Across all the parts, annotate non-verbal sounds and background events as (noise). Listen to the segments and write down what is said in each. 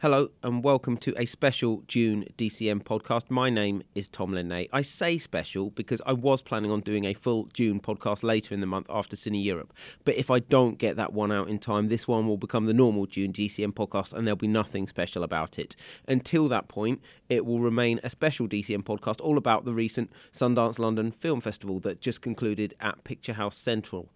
Hello and welcome to a special June DCM podcast. My name is Tom Linney. I say special because I was planning on doing a full June podcast later in the month after Cine Europe. But if I don't get that one out in time, this one will become the normal June DCM podcast and there'll be nothing special about it. Until that point, it will remain a special DCM podcast all about the recent Sundance London Film Festival that just concluded at Picture House Central.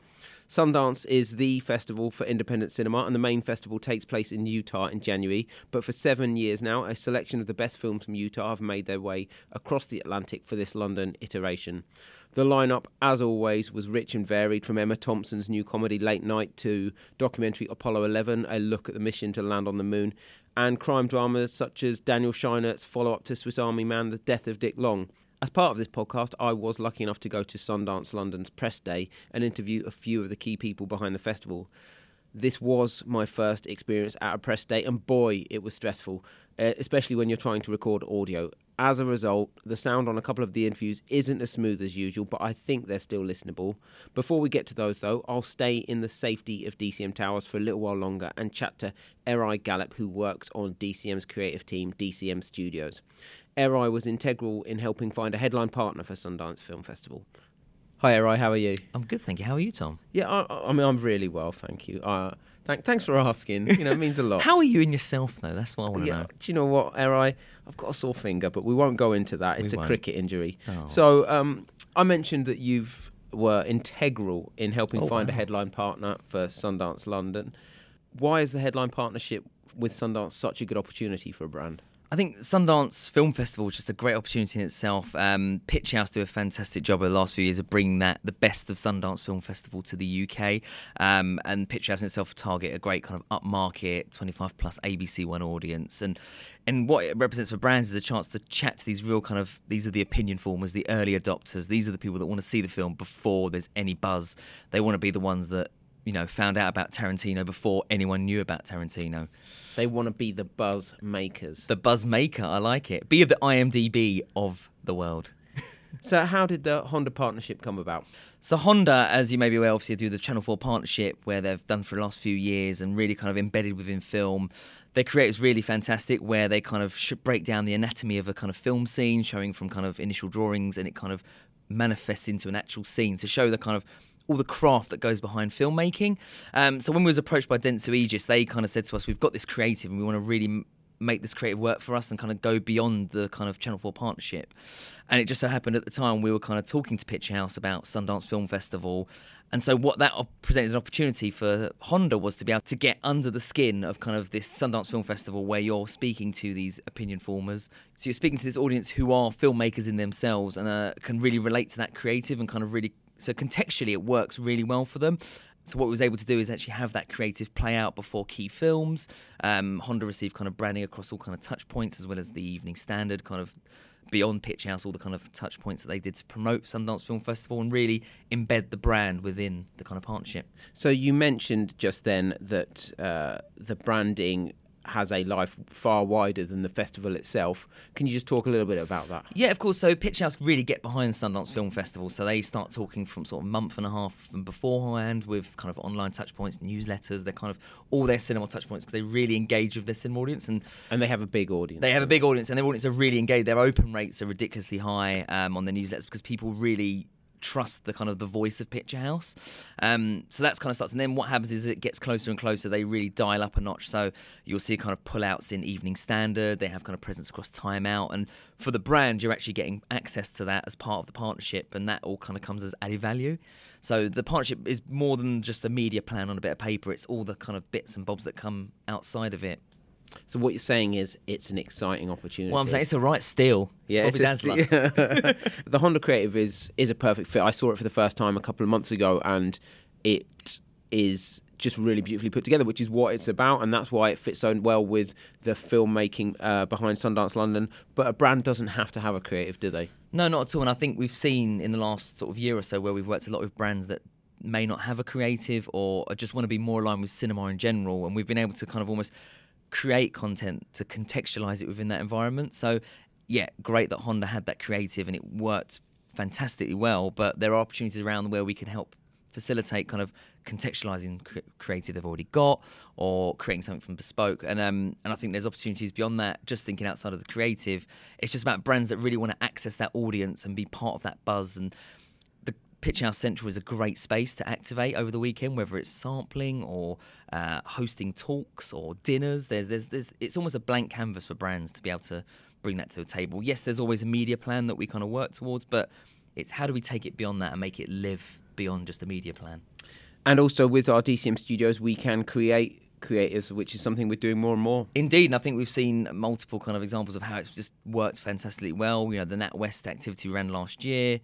Sundance is the festival for independent cinema, and the main festival takes place in Utah in January. But for seven years now, a selection of the best films from Utah have made their way across the Atlantic for this London iteration. The lineup, as always, was rich and varied from Emma Thompson's new comedy Late Night to documentary Apollo 11, a look at the mission to land on the moon, and crime dramas such as Daniel Scheinert's follow up to Swiss Army Man, The Death of Dick Long. As part of this podcast, I was lucky enough to go to Sundance London's press day and interview a few of the key people behind the festival. This was my first experience at a press day, and boy, it was stressful, uh, especially when you're trying to record audio. As a result, the sound on a couple of the interviews isn't as smooth as usual, but I think they're still listenable. Before we get to those, though, I'll stay in the safety of DCM Towers for a little while longer and chat to Eri Gallup, who works on DCM's creative team, DCM Studios. Eri was integral in helping find a headline partner for Sundance Film Festival. Hi, Eri. How are you? I'm good, thank you. How are you, Tom? Yeah, I, I mean, I'm really well, thank you. Uh, thank, thanks for asking. You know, it means a lot. (laughs) How are you in yourself, though? That's what I want to yeah, know. do you know what, Eri? I've got a sore finger, but we won't go into that. We It's a won't. cricket injury. Oh. So, um, I mentioned that you've were integral in helping Oh, find a headline partner for Sundance London. Why is the headline partnership with Sundance such a good opportunity for a brand? I think Sundance Film Festival is just a great opportunity in itself. Um, Pitch House do a fantastic job over the last few years of bringing that the best of Sundance Film Festival to the UK, um, and Pitch House in itself target a great kind of upmarket 25 plus ABC One audience, and and what it represents for brands is a chance to chat to these real kind of these are the opinion formers, the early adopters. These are the people that want to see the film before there's any buzz. They want to be the ones that you know found out about Tarantino before anyone knew about Tarantino. They want to be the buzz makers. The buzz maker, I like it. Be of the IMDb of the world. (laughs) So, how did the Honda partnership come about? So Honda, as you may be aware, obviously do the Channel 4 partnership where they've done for the last few years and really kind of embedded within film. Their creative is really fantastic where they kind of break down the anatomy of a kind of film scene, showing from kind of initial drawings and it kind of manifests into an actual scene to show the kind of all the craft that goes behind filmmaking. Um, so when we was approached by Dentsu Aegis, they kind of said to us, we've got this creative and we want to really make this creative work for us and kind of go beyond the kind of Channel 4 partnership. And it just so happened at the time we were kind of talking to Pitch House about Sundance Film Festival. And so what that presented an opportunity for Honda was to be able to get under the skin of kind of this Sundance Film Festival where you're speaking to these opinion formers. So you're speaking to this audience who are filmmakers in themselves and uh, can really relate to that creative and kind of really so contextually it works really well for them. So what we was able to do is actually have that creative play out before key films. Um, Honda received kind of branding across all kind of touch points as well as the Evening Standard, kind of beyond Pitch House, all the kind of touch points that they did to promote Sundance Film Festival and really embed the brand within the kind of partnership. So, you mentioned just then that uh, the branding has a life far wider than the festival itself. Can you just talk a little bit about that? Yeah, of course. So Pitch House really get behind Sundance Film Festival. So they start talking from sort of a month and a half beforehand with kind of online touch points, newsletters. They're kind of all their cinema touch points because they really engage with their cinema audience and And they have a big audience. They have a big audience, and their audience are really engaged. Their open rates are ridiculously high um, on their newsletters because people really trust the kind of the voice of Picture House. Um, so that's kind of starts, and then what happens is it gets closer and closer. They really dial up a notch. So you'll see kind of pullouts in Evening Standard. They have kind of presence across Time Out, and for the brand, you're actually getting access to that as part of the partnership, and that all kind of comes as added value. So the partnership is more than just a media plan on a bit of paper. It's all the kind of bits and bobs that come outside of it. So, what you're saying is it's an exciting opportunity. Well, I'm saying it's a right steal. It's Yeah, Bobby it's just- (laughs) (laughs) the Honda Creative is is a perfect fit. I saw it for the first time a couple of months ago, and it is just really beautifully put together, which is what it's about, and that's why it fits so well with the filmmaking uh, behind Sundance London. But a brand doesn't have to have a creative, do they? No, not at all. And I think we've seen in the last sort of year or so where we've worked a lot with brands that may not have a creative or just want to be more aligned with cinema in general. And we've been able to kind of almost create content to contextualize it within that environment. So, yeah, great that Honda had that creative and it worked fantastically well. But there are opportunities around where we can help facilitate kind of contextualizing cre- creative they've already got or creating something from bespoke. And um, and I think there's opportunities beyond that. Just thinking outside of the creative, it's just about brands that really want to access that audience and be part of that buzz and. Picture House Central is a great space to activate over the weekend, whether it's sampling or uh, hosting talks or dinners. There's, there's, there's, it's almost a blank canvas for brands to be able to bring that to the table. Yes, there's always a media plan that we kind of work towards, but it's how do we take it beyond that and make it live beyond just a media plan. And also with our DCM studios, we can create creatives, which is something we're doing more and more. Indeed, and I think we've seen multiple kind of examples of how it's just worked fantastically well. You know, the NatWest activity we ran last year,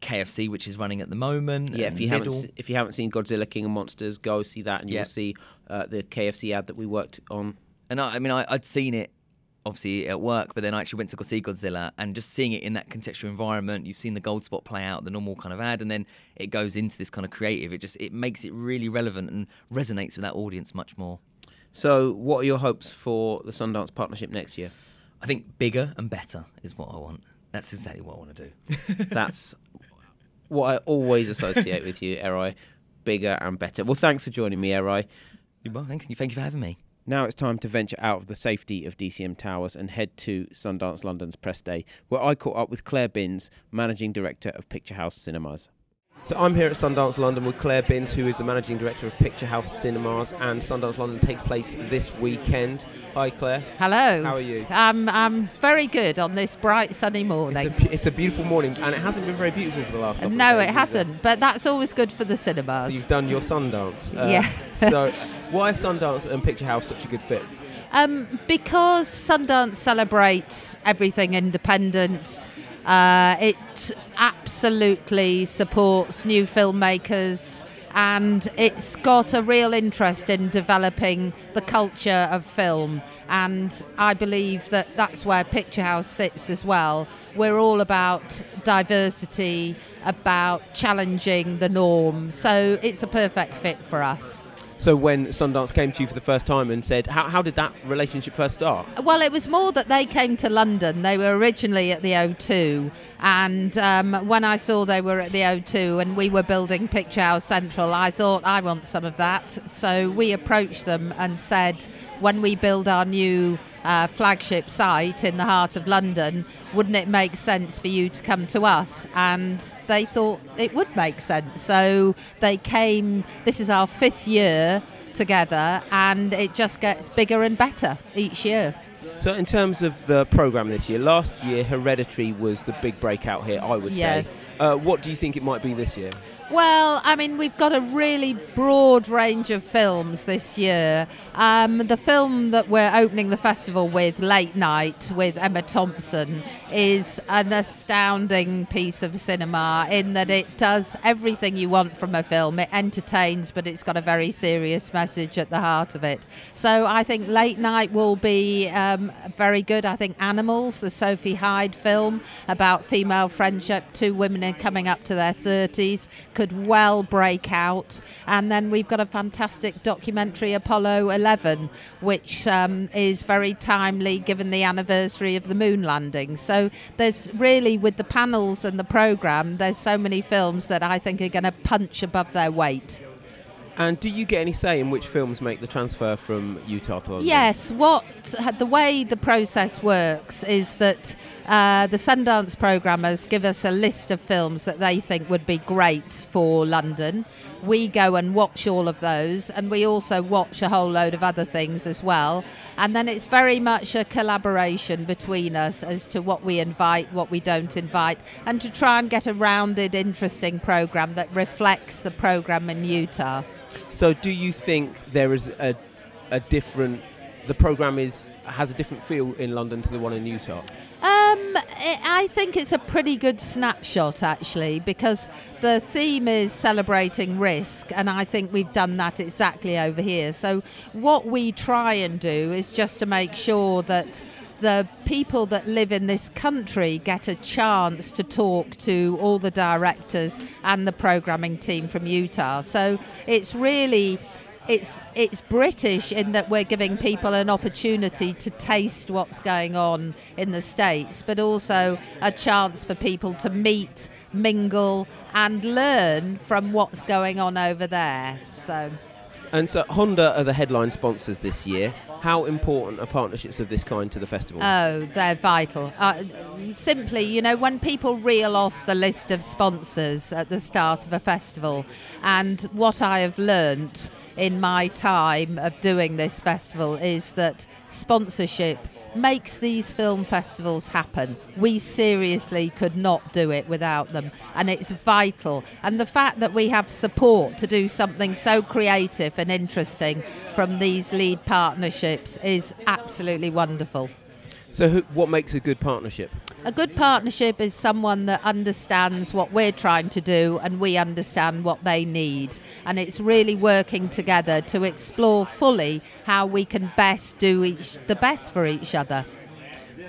KFC, which is running at the moment. Yeah, if you haven't if you haven't seen Godzilla King of Monsters, go see that, and Yeah. you'll see uh, the KFC ad that we worked on. And I, I mean, I, I'd seen it obviously at work, but then I actually went to go see Godzilla and just seeing it in that contextual environment. You've seen the gold spot play out, the normal kind of ad, and then it goes into this kind of creative. It just it makes it really relevant and resonates with that audience much more. So, what are your hopes for the Sundance partnership next year? I think bigger and better is what I want. That's exactly what I want to do. (laughs) That's what I always associate with you, Eroy. Bigger and better. Well, thanks for joining me, Eroy. well, thank you, thank you for having me. Now it's time to venture out of the safety of DCM Towers and head to Sundance London's press day, where I caught up with Claire Binns, managing director of Picture House Cinemas. So I'm here at Sundance London with Claire Binns, who is the managing director of Picture House Cinemas, and Sundance London takes place this weekend. Hi, Claire. Hello. How are you? Um, I'm very good on this bright sunny morning. It's a, it's a beautiful morning, and it hasn't been very beautiful for the last couple no, days. it hasn't, but that's always good for the cinemas. So you've done your Sundance. Uh, Yeah. (laughs) so why Sundance and Picture House such a good fit? Um, because Sundance celebrates everything independent, uh, it absolutely supports new filmmakers and it's got a real interest in developing the culture of film. And I believe that that's where Picture House sits as well. We're all about diversity, about challenging the norm. So it's a perfect fit for us. So when Sundance came to you for the first time and said, how, how did that relationship first start? Well, it was more that they came to London. They were originally at the O2, and um, when I saw they were at the O2 and we were building Picture Central, I thought I want some of that. So we approached them and said, when we build our new uh, flagship site in the heart of London, wouldn't it make sense for you to come to us? And they thought it would make sense. So they came. This is our fifth year together, and it just gets bigger and better each year. So in terms of the programme this year, last year Hereditary was the big breakout here, I would Yes. say. Uh, what do you think it might be this year? Well, I mean, we've got a really broad range of films this year. Um, the film that we're opening the festival with, Late Night, with Emma Thompson, is an astounding piece of cinema in that it does everything you want from a film. It entertains, but it's got a very serious message at the heart of it. So I think Late Night will be um, very good. I think Animals, the Sophie Hyde film about female friendship, two women coming up to their 30s, could well break out. And then we've got a fantastic documentary, Apollo 11, which um, is very timely given the anniversary of the moon landing. So there's really, with the panels and the programme, there's so many films that I think are going to punch above their weight. And do you get any say in which films make the transfer from Utah to London? Yes, what the way the process works is that uh, the Sundance programmers give us a list of films that they think would be great for London. We go and watch all of those, and we also watch a whole load of other things as well. And then it's very much a collaboration between us as to what we invite, what we don't invite, and to try and get a rounded, interesting program that reflects the program in Utah. So do you think there is a, a different, the programme is has a different feel in London to the one in Utah? Um, I I think it's a pretty good snapshot actually because the theme is celebrating risk, and I think we've done that exactly over here. So, what we try and do is just to make sure that the people that live in this country get a chance to talk to all the directors and the programming team from Utah. So, it's really it's it's British in that we're giving people an opportunity to taste what's going on in the states, but also a chance for people to meet, mingle, and learn from what's going on over there. So. And so Honda are the headline sponsors this year. How important are partnerships of this kind to the festival? Oh, they're vital. Uh, simply, you know, when people reel off the list of sponsors at the start of a festival, and what I have learnt in my time of doing this festival is that sponsorship makes these film festivals happen. We seriously could not do it without them, and it's vital. And the fact that we have support to do something so creative and interesting from these lead partnerships is absolutely wonderful. So, who, what makes a good partnership? A good partnership is someone that understands what we're trying to do and we understand what they need. And it's really working together to explore fully how we can best do each the best for each other.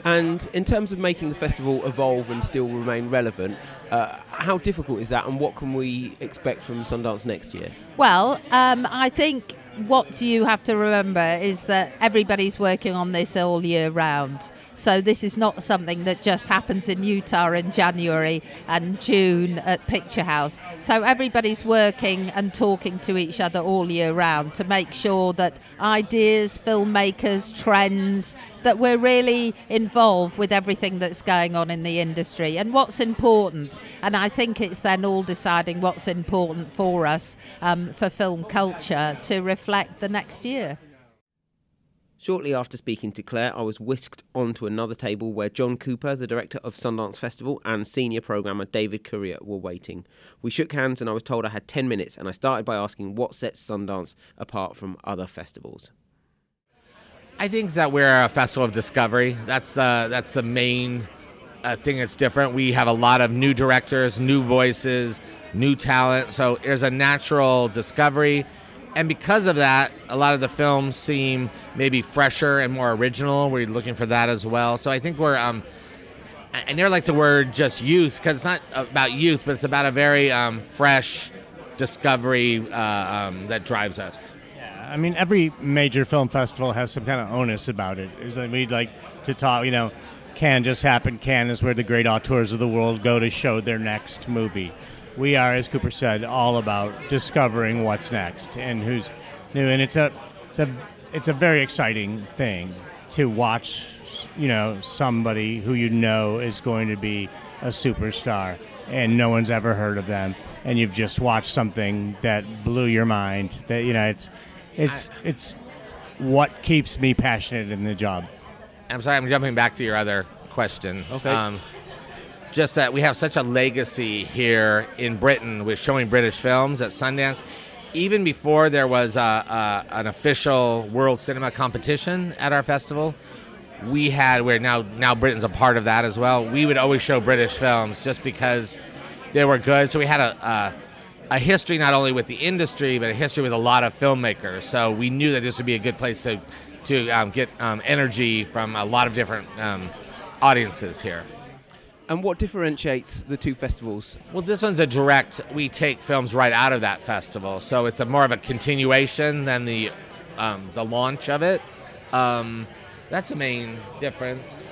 And in terms of making the festival evolve and still remain relevant, uh, how difficult is that, and what can we expect from Sundance next year? Well, um, I think what you have to remember is that everybody's working on this all year round. So this is not something that just happens in Utah in January and June at Picture House. So everybody's working and talking to each other all year round to make sure that ideas, filmmakers, trends, that we're really involved with everything that's going on in the industry and what's important. And I think it's then all deciding what's important for us um, for film culture to reflect the next year. Shortly after speaking to Claire, I was whisked onto another table where John Cooper, the director of Sundance Festival, and senior programmer David Courier were waiting. We shook hands and I was told I had 10 minutes, and I started by asking what sets Sundance apart from other festivals. I think that we're a festival of discovery. That's the that's the main uh, thing that's different. We have a lot of new directors, new voices, new talent. So there's a natural discovery and because of that, a lot of the films seem maybe fresher and more original. We're looking for that as well. So I think we're, um, I never like the word just youth because it's not about youth, but it's about a very um, fresh discovery uh, um, that drives us. Yeah, I mean, every major film festival has some kind of onus about it. We'd like to talk, you know, Cannes just happened. Cannes is where the great auteurs of the world go to show their next movie we are, as Cooper said, all about discovering what's next and who's new. And it's a, it's a, it's a very exciting thing to watch. You know, somebody who you know is going to be a superstar, and no one's ever heard of them, and you've just watched something that blew your mind. That you know, it's, it's, I, it's what keeps me passionate in the job. I'm sorry, I'm jumping back to your other question. Okay. Um, just that we have such a legacy here in Britain with showing British films at Sundance. Even before there was a, a, an official world cinema competition at our festival, we had where now now Britain's a part of that as well. We would always show British films just because they were good. So we had a, a a history not only with the industry but a history with a lot of filmmakers. So we knew that this would be a good place to to um, get um, energy from a lot of different um, audiences here. And what differentiates the two festivals? Well, this one's a direct. We take films right out of that festival, so it's a more of a continuation than the um, the launch of it. Um, that's the main difference.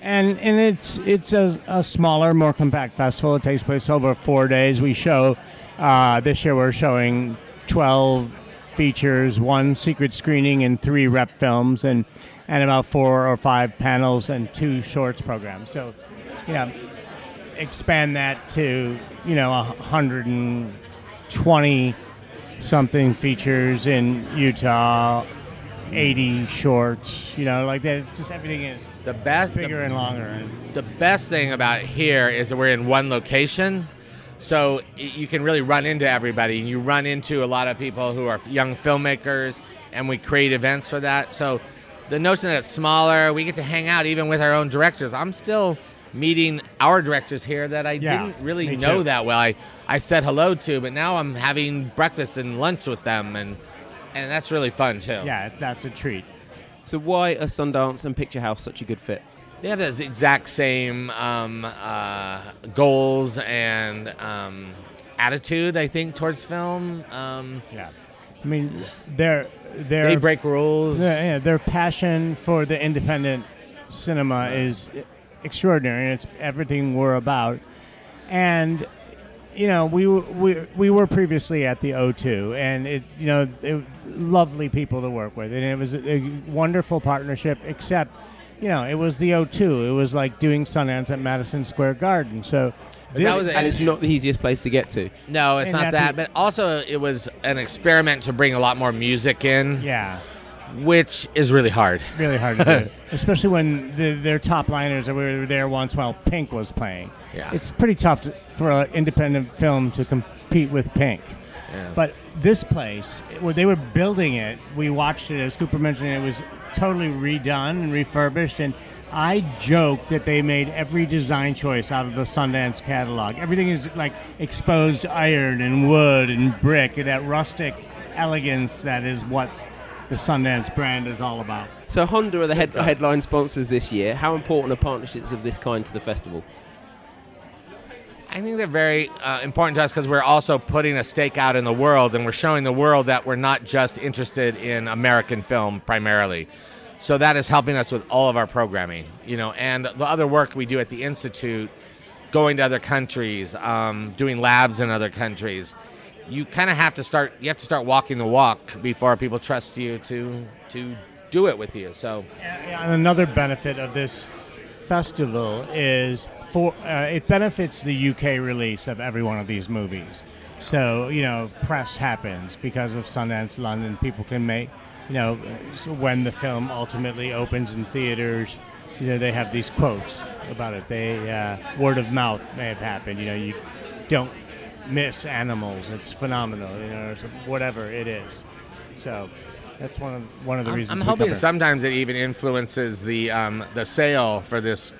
And and it's it's a, a, smaller, more compact festival. It takes place over four days. We show uh, this year we're showing twelve features, one secret screening, and three rep films, and and about four or five panels and two shorts programs. So you know, expand that to, you know, 120 something features in Utah, 80 shorts, you know, like that. It's just everything is the best, bigger the, and longer. The best thing about here is that we're in one location. So you can really run into everybody. And you run into a lot of people who are young filmmakers, and we create events for that. So the notion that it's smaller, we get to hang out even with our own directors. I'm still meeting our directors here that I yeah, didn't really know too. that well. I, I said hello to, but now I'm having breakfast and lunch with them, and and that's really fun too. Yeah, that's a treat. So why are Sundance and Picture House such a good fit? They have the exact same um, uh, goals and um, attitude, I think, towards film. Um, yeah. I mean, their their They break rules. yeah, yeah, their passion for the independent cinema is extraordinary, and it's everything we're about. And you know, we were- we we were previously at the O2, and it you know, it, lovely people to work with, and it was a, a wonderful partnership. Except, you know, it was the O2. It was like doing Sundance at Madison Square Garden. So. But that this- was And it's not the easiest place to get to. No, it's And not that- that. But also, it was an experiment to bring a lot more music in, yeah. Which is really hard. really hard to do, (laughs) especially when the, their top liners are- were there once while Pink was playing. Yeah. It's pretty tough to, for an independent film to compete with Pink. Yeah. But this place, when they were building it, we watched it as Cooper mentioned. It was totally redone and refurbished, and I joke that they made every design choice out of the Sundance catalog. Everything is like exposed iron and wood and brick, and that rustic elegance that is what the Sundance brand is all about. So Honda are the head- headline sponsors this year. How important are partnerships of this kind to the festival? I think they're very uh, important to us because we're also putting a stake out in the world and we're showing the world that we're not just interested in American film primarily. So that is helping us with all of our programming, you know, and the other work we do at the Institute, going to other countries, um, doing labs in other countries. You kind of have to start. You have to start walking the walk before people trust you to to do it with you. So And another benefit of this festival is for uh, it benefits the UK release of every one of these movies. So you know, press happens because of Sundance London. People can make you know when the film ultimately opens in theaters. You know, they have these quotes about it. They uh, word of mouth may have happened. You know, you don't miss animals. It's phenomenal. You know, whatever it is. So that's one of one of the I'm, reasons. I'm hoping sometimes it even influences the um, the sale for this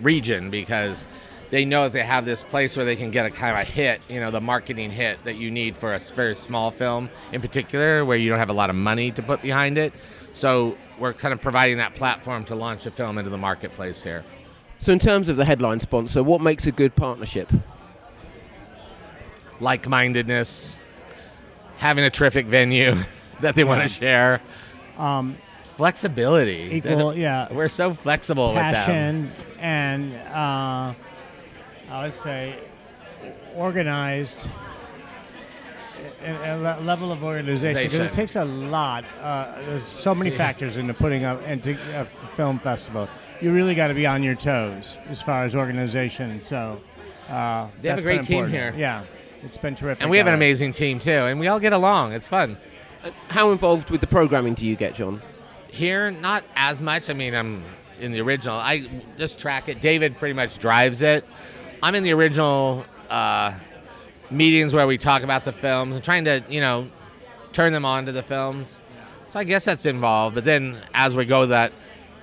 region because they know that they have this place where they can get a kind of a hit, you know, the marketing hit that you need for a very small film in particular, where you don't have a lot of money to put behind it. So we're kind of providing that platform to launch a film into the marketplace here. So in terms of the headline sponsor, what makes a good partnership? Like-mindedness, having a terrific venue (laughs) that they want to share, Um, flexibility. equal, yeah, We're so flexible with them. passion and uh, I would say organized a, a level of organization because it takes a lot. Uh, there's so many factors into putting up into a film festival. You really got to be on your toes as far as organization. So uh, They have a great team here. Yeah, it's been terrific. And we have an amazing team too, and we all get along. It's fun. Uh, How involved with the programming do you get, John? Here, not as much. I mean, I'm in the original. I just track it. David pretty much drives it. I'm in the original uh, meetings where we talk about the films and trying to, you know, turn them on to the films. So I guess that's involved. But then as we go, that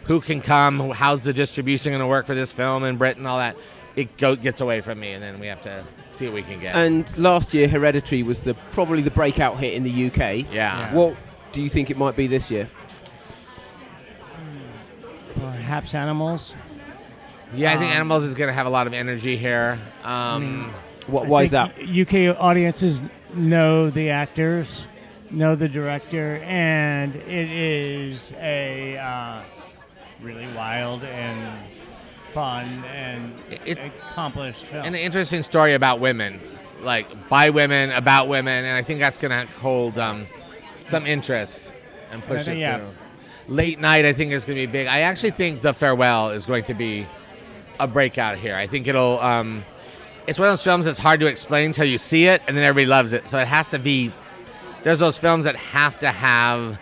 who can come, how's the distribution going to work for this film in Britain, all that, it go, gets away from me, and then we have to see what we can get. And last year, Hereditary was the probably the breakout hit in the UK. yeah. What do you think it might be this year? perhaps animals. Yeah, I think Um, Animals is going to have a lot of energy here. Um, What, I why is that? UK audiences know the actors, know the director, and it is a uh, really wild and fun and It- accomplished film. And an interesting story about women, like by women, about women, and I think that's going to hold um, some interest and push think- it yeah. through. Late night, I think is going to be big. I actually think The Farewell is going to be a breakout here. I think it'll. Um, it's one of those films that's hard to explain until you see it, and then everybody loves it. So it has to be. There's those films that have to have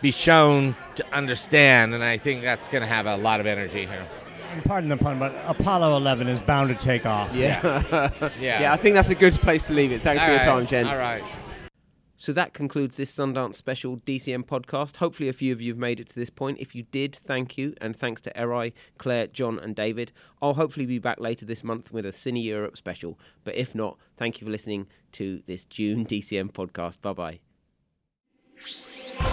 be shown to understand, and I think that's going to have a lot of energy here. And pardon the pun, but Apollo 11 is bound to take off. Yeah. (laughs) Yeah. yeah, I think that's a good place to leave it. Thanks for your All time, right, gents. All right. So that concludes this Sundance special DCM podcast. Hopefully, a few of you have made it to this point. If you did, thank you. And thanks to Erai, Claire, John, and David. I'll hopefully be back later this month with a Cine Europe special. But if not, thank you for listening to this June DCM podcast. Bye bye.